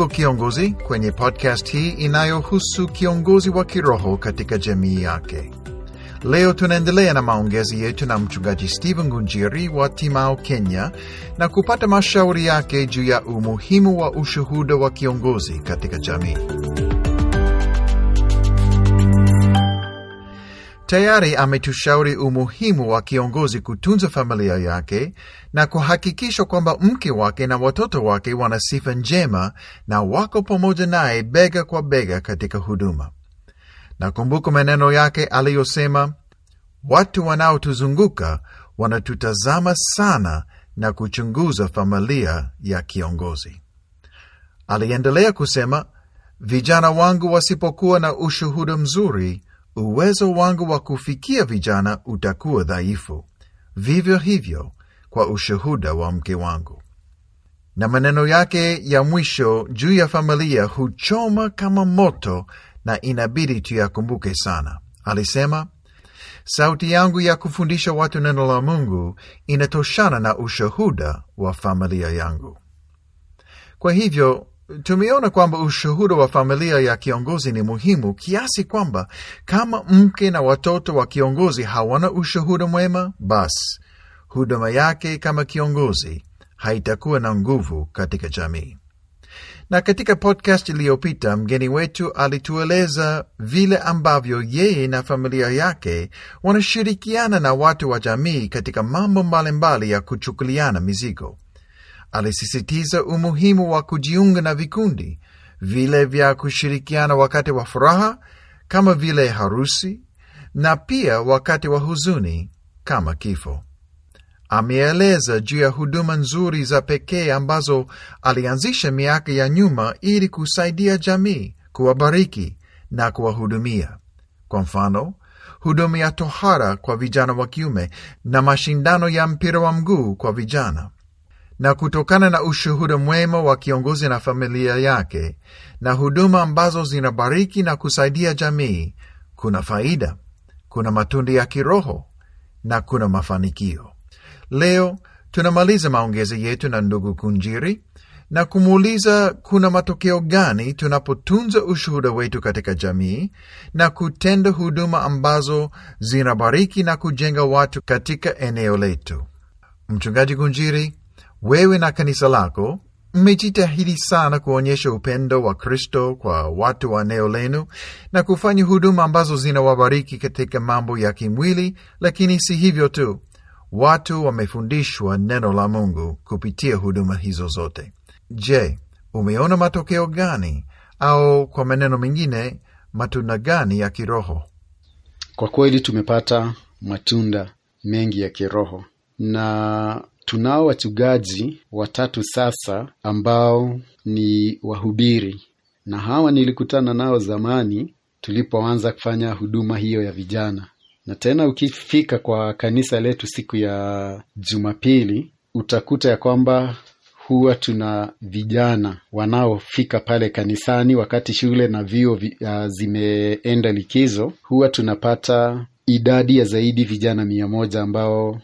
Karibu kiongozi kwenye podcast hii inayohusu kiongozi wa kiroho katika jamii yake. Leo tunaendelea na maongezi yetu na mchungaji Stephen Gunjiri wa Timao, Kenya, na kupata mashauri yake juu ya umuhimu wa ushuhuda wa kiongozi katika jamii. Tayari ametushauri umuhimu wa kiongozi kutunza familia yake na kuhakikisha kwamba mke wake na watoto wake wana sifa njema na wako pamoja naye bega kwa bega katika huduma. Nakumbuka maneno yake aliyosema, watu wanaotuzunguka wanatutazama sana na kuchunguza familia ya kiongozi. Aliendelea kusema, vijana wangu wasipokuwa na ushuhuda mzuri uwezo wangu wa kufikia vijana utakuwa dhaifu. Vivyo hivyo kwa ushuhuda wa mke wangu. Na maneno yake ya mwisho juu ya familia huchoma kama moto na inabidi tuyakumbuke sana. Alisema, sauti yangu ya kufundisha watu neno la Mungu inatoshana na ushuhuda wa familia yangu. Kwa hivyo tumeona kwamba ushuhuda wa familia ya kiongozi ni muhimu kiasi kwamba kama mke na watoto wa kiongozi hawana ushuhuda mwema, basi huduma yake kama kiongozi haitakuwa na nguvu katika jamii. Na katika podcast iliyopita, mgeni wetu alitueleza vile ambavyo yeye na familia yake wanashirikiana na watu wa jamii katika mambo mbalimbali ya kuchukuliana mizigo. Alisisitiza umuhimu wa kujiunga na vikundi vile vya kushirikiana wakati wa furaha kama vile harusi na pia wakati wa huzuni kama kifo. Ameeleza juu ya huduma nzuri za pekee ambazo alianzisha miaka ya nyuma ili kusaidia jamii, kuwabariki na kuwahudumia. Kwa mfano, huduma ya tohara kwa vijana wa kiume na mashindano ya mpira wa mguu kwa vijana na kutokana na ushuhuda mwema wa kiongozi na familia yake na huduma ambazo zinabariki na kusaidia jamii, kuna faida, kuna matunda ya kiroho na kuna mafanikio. Leo tunamaliza maongezi yetu na ndugu Kunjiri na kumuuliza kuna matokeo gani tunapotunza ushuhuda wetu katika jamii na kutenda huduma ambazo zinabariki na kujenga watu katika eneo letu. Mchungaji Kunjiri, wewe na kanisa lako mmejitahidi sana kuonyesha upendo wa Kristo kwa watu wa eneo lenu na kufanya huduma ambazo zinawabariki katika mambo ya kimwili, lakini si hivyo tu, watu wamefundishwa neno la Mungu kupitia huduma hizo zote. Je, umeona matokeo gani, au kwa maneno mengine, matunda gani ya kiroho? Kwa kweli tumepata matunda mengi ya kiroho na tunao wachungaji watatu sasa ambao ni wahubiri, na hawa nilikutana nao zamani tulipoanza kufanya huduma hiyo ya vijana. Na tena ukifika kwa kanisa letu siku ya Jumapili utakuta ya kwamba huwa tuna vijana wanaofika pale kanisani wakati shule na vyuo uh, zimeenda likizo. Huwa tunapata idadi ya zaidi vijana mia moja ambao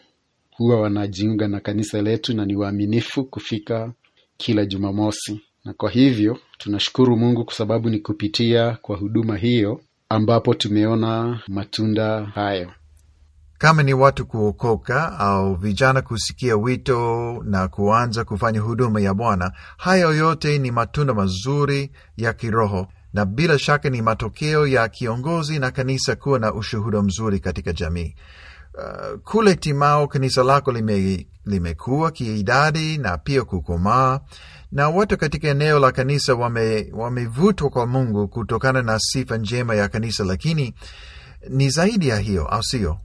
huwa wanajiunga na kanisa letu na ni waaminifu kufika kila Jumamosi, na kwa hivyo tunashukuru Mungu kwa sababu ni kupitia kwa huduma hiyo ambapo tumeona matunda hayo. Kama ni watu kuokoka au vijana kusikia wito na kuanza kufanya huduma ya Bwana, hayo yote ni matunda mazuri ya kiroho na bila shaka ni matokeo ya kiongozi na kanisa kuwa na ushuhuda mzuri katika jamii. Uh, kule Timao kanisa lako lime, limekuwa kiidadi na pia kukomaa, na watu katika eneo la kanisa wamevutwa wame kwa Mungu kutokana na sifa njema ya kanisa, lakini ni zaidi ya hiyo, au sio?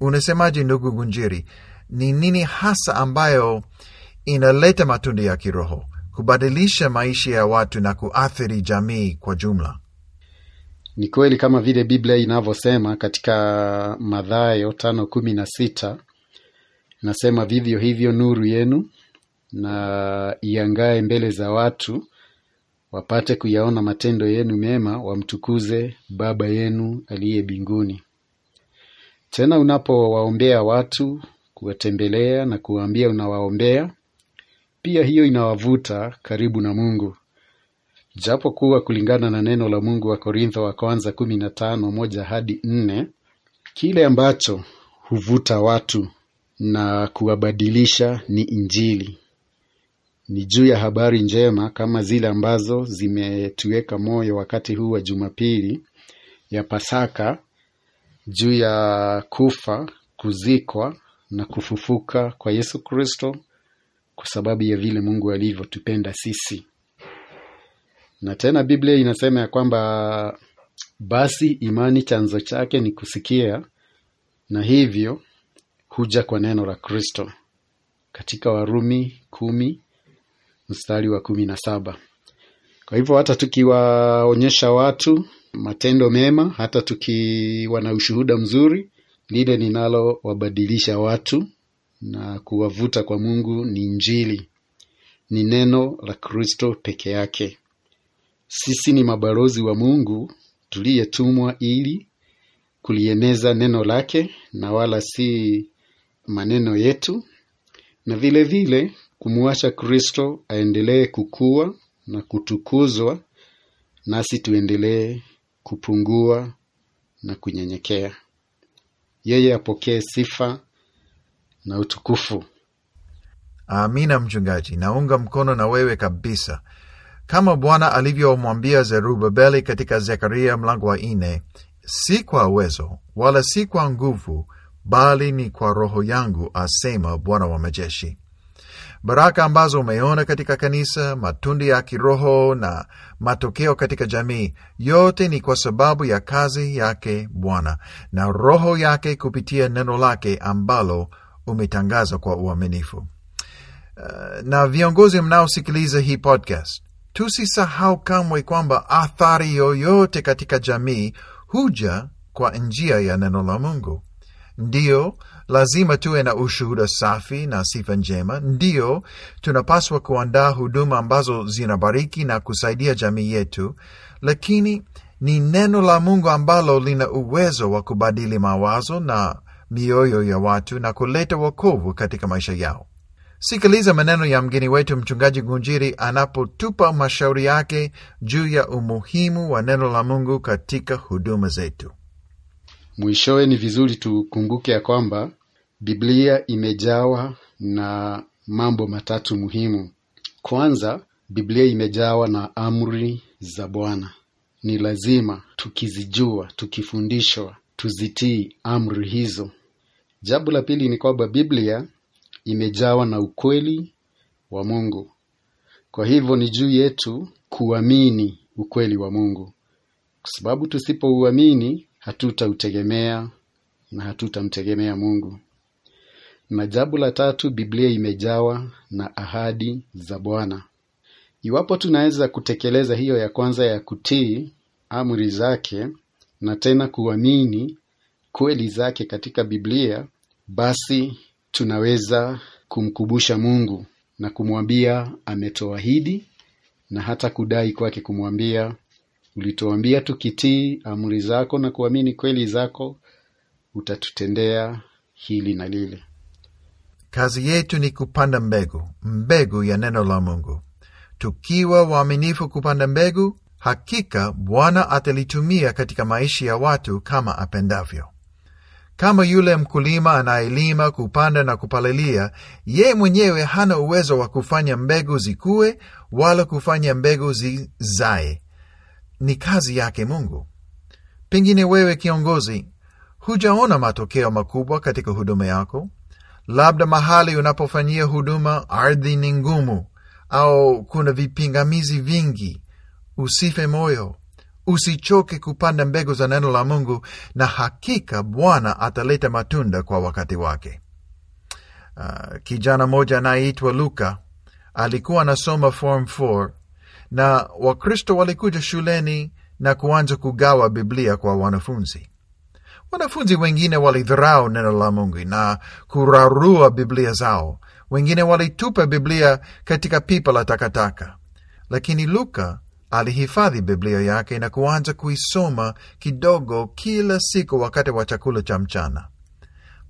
Unasemaje ndugu Gunjiri? Ni nini hasa ambayo inaleta matunda ya kiroho, kubadilisha maisha ya watu na kuathiri jamii kwa jumla? Ni kweli kama vile Biblia inavyosema katika Mathayo tano kumi na sita nasema, vivyo hivyo nuru yenu na iangae mbele za watu, wapate kuyaona matendo yenu mema, wamtukuze Baba yenu aliye mbinguni. Tena unapowaombea watu, kuwatembelea na kuwaambia unawaombea, pia hiyo inawavuta karibu na Mungu, japo kuwa kulingana na neno la Mungu wa Korintho wa kwanza kumi na tano moja hadi nne kile ambacho huvuta watu na kuwabadilisha ni Injili, ni juu ya habari njema kama zile ambazo zimetuweka moyo wakati huu wa Jumapili ya Pasaka, juu ya kufa, kuzikwa na kufufuka kwa Yesu Kristo kwa sababu ya vile Mungu alivyotupenda sisi. Na tena Biblia inasema ya kwamba basi imani chanzo chake ni kusikia, na hivyo huja kwa neno la Kristo, katika Warumi kumi mstari wa kumi na saba. Kwa hivyo hata tukiwaonyesha watu matendo mema, hata tukiwa na ushuhuda mzuri, lile linalowabadilisha watu na kuwavuta kwa Mungu ni Injili, ni neno la Kristo peke yake. Sisi ni mabalozi wa Mungu tuliyetumwa ili kulieneza neno lake na wala si maneno yetu, na vile vile kumwacha Kristo aendelee kukua na kutukuzwa, nasi tuendelee kupungua na kunyenyekea. Yeye apokee sifa na utukufu. Amina, mchungaji, naunga mkono na wewe kabisa, kama Bwana alivyomwambia Zerubabeli katika Zekaria mlango wa nne, si kwa uwezo wala si kwa nguvu, bali ni kwa Roho yangu, asema Bwana wa majeshi. Baraka ambazo umeona katika kanisa, matunda ya kiroho na matokeo katika jamii, yote ni kwa sababu ya kazi yake Bwana na Roho yake kupitia neno lake ambalo umetangaza kwa uaminifu. Uh, na viongozi mnaosikiliza hii podcast, tusisahau kamwe kwamba athari yoyote katika jamii huja kwa njia ya neno la Mungu. Ndiyo, lazima tuwe na ushuhuda safi na sifa njema. Ndiyo, tunapaswa kuandaa huduma ambazo zinabariki na kusaidia jamii yetu, lakini ni neno la Mungu ambalo lina uwezo wa kubadili mawazo na mioyo ya watu na kuleta wokovu katika maisha yao. Sikiliza maneno ya mgeni wetu Mchungaji Gunjiri anapotupa mashauri yake juu ya umuhimu wa neno la Mungu katika huduma zetu. Mwishowe, ni vizuri tukumbuke ya kwamba Biblia imejawa na mambo matatu muhimu. Kwanza, Biblia imejawa na amri za Bwana. Ni lazima tukizijua, tukifundishwa, tuzitii amri hizo. Jambo la pili ni kwamba Biblia imejawa na ukweli wa Mungu. Kwa hivyo ni juu yetu kuamini ukweli wa Mungu, kwa sababu tusipouamini hatutautegemea na hatutamtegemea Mungu. Na jambo la tatu, Biblia imejawa na ahadi za Bwana. Iwapo tunaweza kutekeleza hiyo ya kwanza ya kutii amri zake na tena kuamini kweli zake katika Biblia, basi tunaweza kumkubusha Mungu na kumwambia ametoahidi, na hata kudai kwake kumwambia ulituambia tukitii amri zako na kuamini kweli zako utatutendea hili na lile. Kazi yetu ni kupanda mbegu, mbegu ya neno la Mungu. Tukiwa waaminifu kupanda mbegu, hakika Bwana atalitumia katika maisha ya watu kama apendavyo. Kama yule mkulima anayelima, kupanda na kupalilia, ye mwenyewe hana uwezo wa kufanya mbegu zikuwe wala kufanya mbegu zizae. Ni kazi yake Mungu. Pengine wewe kiongozi, hujaona matokeo makubwa katika huduma yako. Labda mahali unapofanyia huduma ardhi ni ngumu, au kuna vipingamizi vingi. Usife moyo, usichoke kupanda mbegu za neno la Mungu, na hakika Bwana ataleta matunda kwa wakati wake. Uh, kijana mmoja anayeitwa Luka alikuwa anasoma form 4 na Wakristo walikuja shuleni na kuanza kugawa Biblia kwa wanafunzi. Wanafunzi wengine walidharau neno la Mungu na kurarua Biblia zao. Wengine walitupa Biblia katika pipa la takataka, lakini Luka alihifadhi Biblia yake na kuanza kuisoma kidogo kila siku wakati wa chakula cha mchana.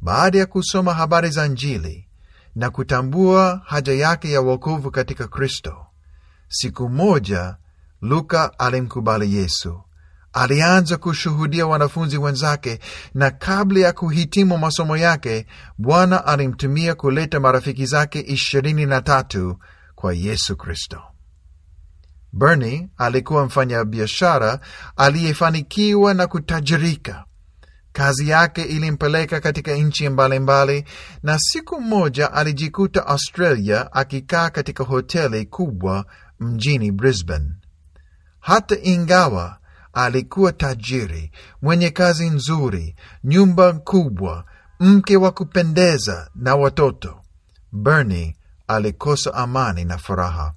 Baada ya kusoma habari za Injili na kutambua haja yake ya wokovu katika Kristo, siku moja Luka alimkubali Yesu. Alianza kushuhudia wanafunzi wenzake, na kabla ya kuhitimu masomo yake, Bwana alimtumia kuleta marafiki zake ishirini na tatu kwa Yesu Kristo. Bernie alikuwa mfanyabiashara aliyefanikiwa na kutajirika. Kazi yake ilimpeleka katika nchi mbalimbali, na siku moja alijikuta Australia akikaa katika hoteli kubwa mjini Brisbane. Hata ingawa alikuwa tajiri, mwenye kazi nzuri, nyumba kubwa, mke wa kupendeza na watoto, Bernie alikosa amani na furaha.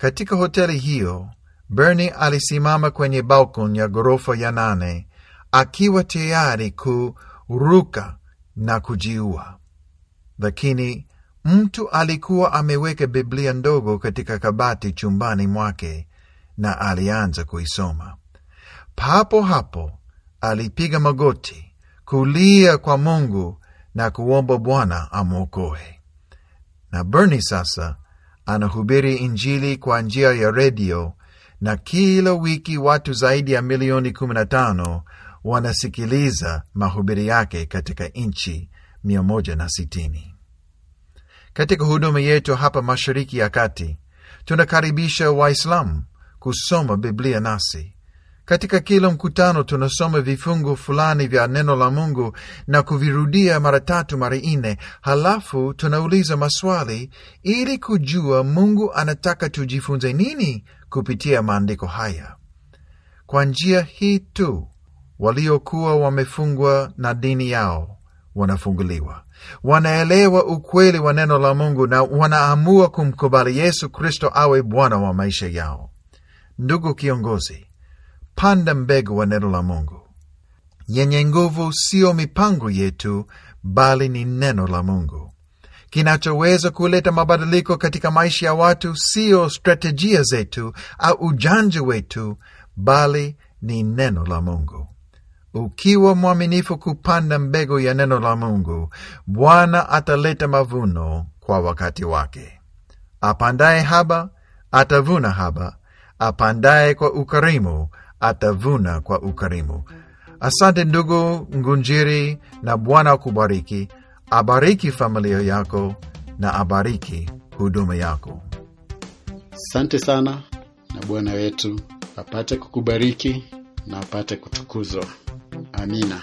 Katika hoteli hiyo, Bernie alisimama kwenye balkoni ya ghorofa ya nane akiwa tayari kuruka na kujiua, lakini mtu alikuwa ameweka Biblia ndogo katika kabati chumbani mwake na alianza kuisoma. Papo hapo alipiga magoti, kulia kwa Mungu na kuomba Bwana amwokoe. Na Bernie sasa anahubiri Injili kwa njia ya redio, na kila wiki watu zaidi ya milioni 15 wanasikiliza mahubiri yake katika nchi 160. Katika huduma yetu hapa Mashariki ya Kati, tunakaribisha Waislamu kusoma Biblia nasi. Katika kila mkutano tunasoma vifungu fulani vya neno la Mungu na kuvirudia mara tatu mara nne, halafu tunauliza maswali ili kujua Mungu anataka tujifunze nini kupitia maandiko haya. Kwa njia hii tu waliokuwa wamefungwa na dini yao wanafunguliwa, wanaelewa ukweli wa neno la Mungu na wanaamua kumkubali Yesu Kristo awe Bwana wa maisha yao. Ndugu kiongozi, panda mbegu wa neno la Mungu yenye nguvu. Siyo mipango yetu, bali ni neno la Mungu kinachoweza kuleta mabadiliko katika maisha ya watu. Siyo strategia zetu au ujanja wetu, bali ni neno la Mungu. Ukiwa mwaminifu kupanda mbegu ya neno la Mungu, Bwana ataleta mavuno kwa wakati wake. Apandaye haba atavuna haba, apandaye kwa ukarimu atavuna kwa ukarimu. Asante ndugu Ngunjiri, na Bwana akubariki, abariki familia yako na abariki huduma yako. Asante sana, na Bwana wetu apate kukubariki na apate kutukuzwa. Amina.